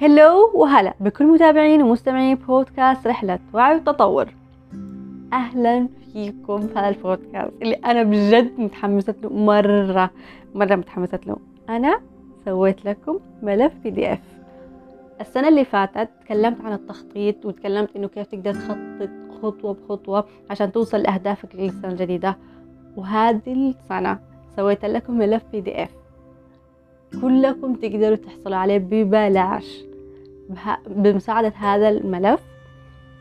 Hello وهلا بكل متابعين ومستمعين بودكاست رحلة وعي وتطور. أهلا فيكم في هذا البودكاست اللي أنا بجد متحمسة له مرة مرة متحمسة له. أنا سويت لكم ملف PDF السنة اللي فاتت تكلمت عن التخطيط وتكلمت إنه كيف تقدر تخطط خطوة بخطوة عشان توصل لأهدافك للسنة الجديدة. وهذه السنة سويت لكم ملف PDF كلكم تقدروا تحصلوا عليه ببلاش. بمساعدة هذا الملف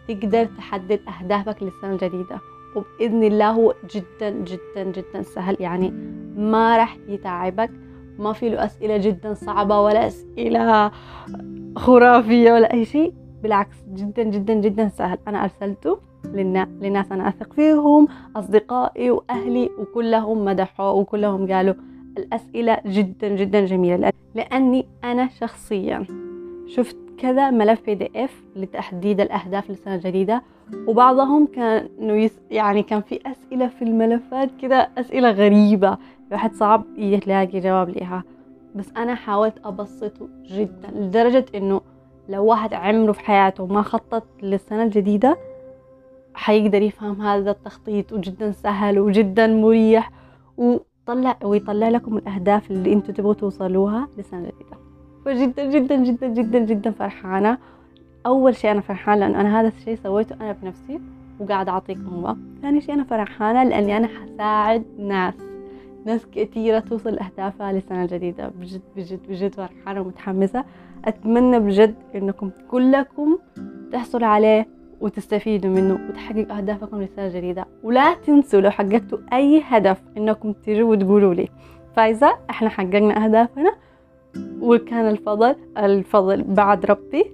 تقدر تحدد أهدافك للسنة الجديدة وبإذن الله هو جدا جدا جدا سهل. يعني ما راح يتعبك. ما في له أسئلة جدا صعبة ولا أسئلة خرافية ولا أي شيء. بالعكس جدا جدا جدا سهل. أنا أرسلته للناس أنا أثق فيهم أصدقائي وأهلي وكلهم مدحوا وكلهم قالوا الأسئلة جدا جدا جميلة. لأني أنا شخصيا شفت كذا ملف PDF لتحديد الأهداف للسنة الجديدة وبعضهم كانوا يس يعني كان في أسئلة في الملفات كذا أسئلة غريبة. الواحد صعب يلاقي جواب لها بس أنا حاولت أبسطه جدا لدرجة إنه لو واحد عمره في حياته ما خطط للسنة الجديدة حيقدر يفهم هذا التخطيط وجدا سهل وجدا مريح وطلع ويطلع لكم الأهداف اللي أنتم تبغوا توصلوها للسنة الجديدة. فجدا جدا جدا جدا جدا فرحانة. أول شيء أنا فرحانة لأن أنا هذا الشيء سويته أنا بنفسي وقاعدة أعطيكم هو ثاني شيء أنا فرحانة لأني أنا حساعد ناس ناس كثيرة توصل لأهدافها للسنة الجديدة بجد بجد بجد فرحانة ومتحمسة. أتمنى بجد إنكم كلكم تحصلوا عليه وتستفيدوا منه وتحققوا أهدافكم للسنة الجديدة ولا تنسوا لو حققتوا أي هدف إنكم تجوا وتقولوا لي. فايزة إحنا حققنا أهدافنا. وكان الفضل الفضل بعد ربطي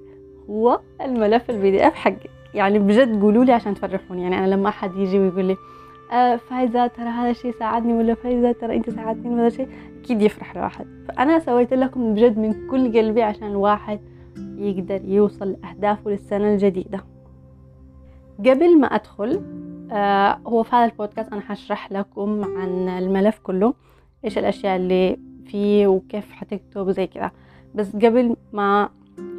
هو الملف ال PDF حقي. يعني بجد قولوا لي عشان تفرحوني. يعني أنا لما أحد يجي ويقول لي آه فايزة ترى هذا الشيء ساعدني ولا فايزة؟ ترى أنت ساعدتني بهذا الشيء أكيد يفرح الواحد. فأنا سويت لكم بجد من كل قلبي عشان الواحد يقدر يوصل لأهدافه للسنة الجديدة. قبل ما أدخل آه هو في هذا البودكاست أنا حشرح لكم عن الملف كله. إيش الأشياء اللي فيه وكيف حتكتب وزي كذا بس قبل ما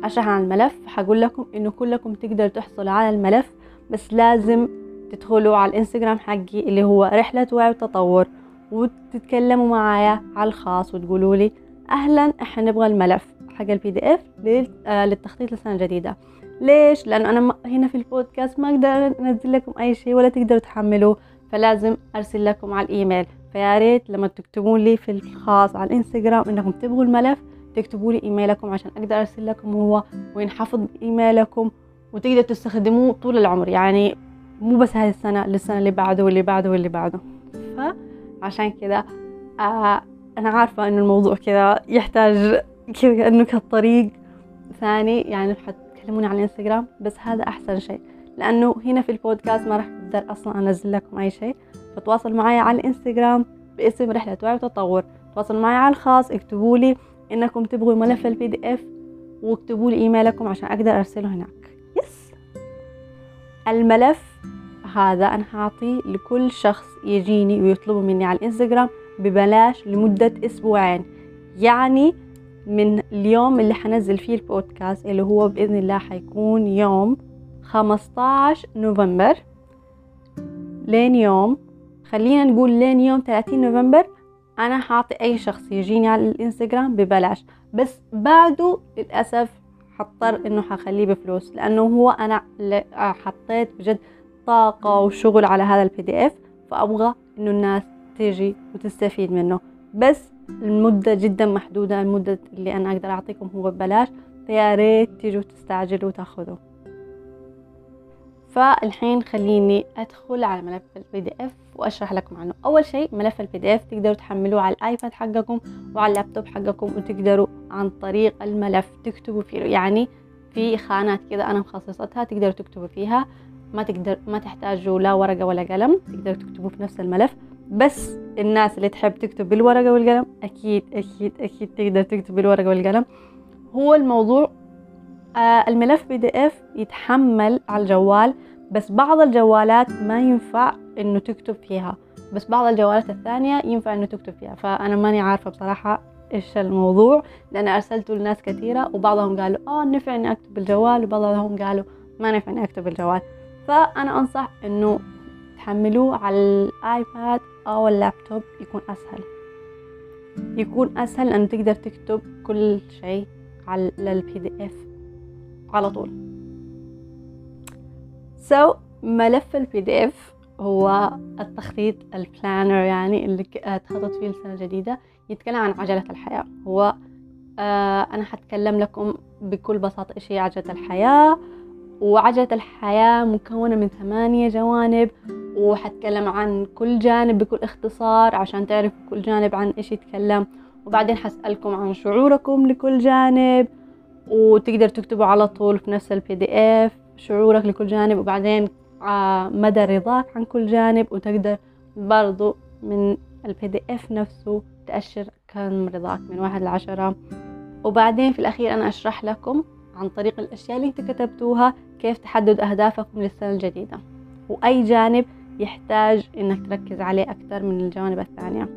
أشرح عن الملف حقول لكم إنه كلكم تقدروا تحصلوا على الملف بس لازم تدخلوا على الإنستغرام حقي اللي هو رحلة وعي وتطور وتتكلموا معايا على الخاص وتقولوا لي أهلا إحنا نبغى الملف حق ال PDF للتخطيط للسنة الجديدة ليش؟ لأنه أنا هنا في البودكاست ما أقدر أنزل لكم أي شيء ولا تقدروا تحملوه فلازم أرسل لكم على الإيميل. فيا ريت لما تكتبون لي في الخاص على الإنستغرام إنكم تبغوا الملف تكتبوا لي إيميلكم عشان أقدر أرسل لكم هو وينحفظ بايميلكم وتقدر تستخدموه طول العمر. يعني مو بس هذه السنة للسنة اللي بعده واللي بعده واللي بعده. فعشان كذا آه أنا عارفة إنه الموضوع كذا يحتاج كذا إنه كطريق ثاني يعني حتكلموني على الإنستغرام بس هذا أحسن شيء. لأنه هنا في البودكاست ما راح أقدر أصلا أنزل لكم أي شيء. فتواصل معي على الإنستغرام باسم رحلة وعي وتطور. تواصل معي على الخاص اكتبوا لي إنكم تبغوا ملف ال PDF واكتبوا لي إيميلكم عشان أقدر أرسله هناك. Yes! الملف هذا أنا هعطيه لكل شخص يجيني ويطلبه مني على الإنستغرام ببلاش لمدة أسبوعين. يعني من اليوم اللي حنزل فيه البودكاست اللي هو بإذن الله حيكون يوم 15 نوفمبر. لين يوم خلينا نقول لين يوم 30 نوفمبر أنا حاعطي أي شخص يجيني على الإنستغرام ببلاش. بس بعده للأسف حضطر إنه حخليه بفلوس لأنه هو أنا حطيت بجد طاقة وشغل على هذا ال PDF فأبغى إنه الناس تيجي وتستفيد منه. بس المدة جدا محدودة المدة اللي أنا أقدر أعطيكم هو ببلاش فيا ريت تيجوا تستعجلوا وتأخذوا. فالحين خليني أدخل على ملف ال PDF وأشرح لكم عنه. أول شيء ملف ال PDF تقدروا تحملوه على الآيباد حقكم وعلى اللابتوب حقكم وتقدروا عن طريق الملف تكتبوا فيه. يعني في خانات كذا أنا مخصصتها تقدروا تكتبوا فيها. ما تقدر ما تحتاجوا لا ورقة ولا قلم تقدروا تكتبوا في نفس الملف. بس الناس اللي تحب تكتب بالورقة والقلم أكيد أكيد أكيد تقدر تكتب بالورقة والقلم. هو الموضوع الملف بي دي إف يتحمل على الجوال بس بعض الجوالات ما ينفع إنه تكتب فيها. بس بعض الجوالات الثانية ينفع إنه تكتب فيها. فأنا ماني عارفة بصراحة إيش الموضوع لأن أرسلته لناس كثيرة وبعضهم قالوا آه نفع إني أكتب بالجوال وبعضهم قالوا ما نفع إني أكتب بالجوال فأنا أنصح إنه تحملوه على الآيباد أو اللابتوب يكون أسهل. يكون أسهل أن تقدر تكتب كل شيء على ال PDF على طول. So, ملف ال PDF هو التخطيط ال planner يعني اللي تخطط فيه السنة الجديدة يتكلم عن عجلة الحياة. هو آه أنا حتكلم لكم بكل بساطة إيش هي عجلة الحياة. وعجلة الحياة مكونة من ثمانية جوانب وحتكلم عن كل جانب بكل اختصار عشان تعرفوا كل جانب عن إيش يتكلم. وبعدين حسألكم عن شعوركم لكل جانب. وتقدر تكتبوا على طول في نفس ال PDF شعورك لكل جانب وبعدين مدى رضاك عن كل جانب وتقدر برضو من ال PDF نفسه تأشر كم رضاك من واحد لعشرة. وبعدين في الأخير أنا أشرح لكم عن طريق الأشياء اللي انت كتبتوها كيف تحدد أهدافكم للسنة الجديدة. وأي جانب يحتاج إنك تركز عليه أكثر من الجوانب الثانية.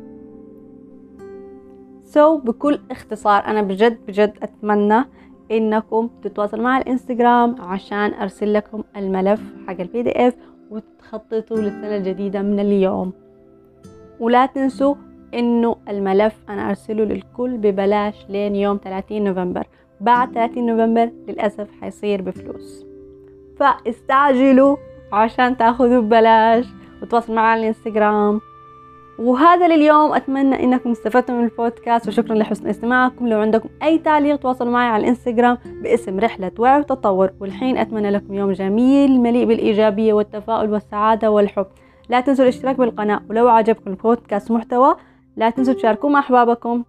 so so, بكل اختصار أنا بجد بجد أتمنى إنكم تتواصلوا مع الإنستغرام عشان أرسل لكم الملف حق ال PDF وتخططوا للسنة الجديدة من اليوم. ولا تنسوا إنه الملف أنا أرسله للكل ببلاش لين يوم 30 نوفمبر. بعد 30 نوفمبر للأسف حيصير بفلوس. فاستعجلوا عشان تأخذوا ببلاش وتواصلوا معي على الإنستغرام. وهذا لليوم أتمنى إنكم استفدتم من البودكاست وشكرا لحسن استماعكم. لو عندكم أي تعليق تواصلوا معي على الإنستغرام باسم رحلة وعي وتطور. والحين أتمنى لكم يوم جميل مليء بالإيجابية والتفاؤل والسعادة والحب. لا تنسوا الاشتراك بالقناة ولو عجبكم البودكاست محتوى لا تنسوا تشاركوه مع أحبابكم.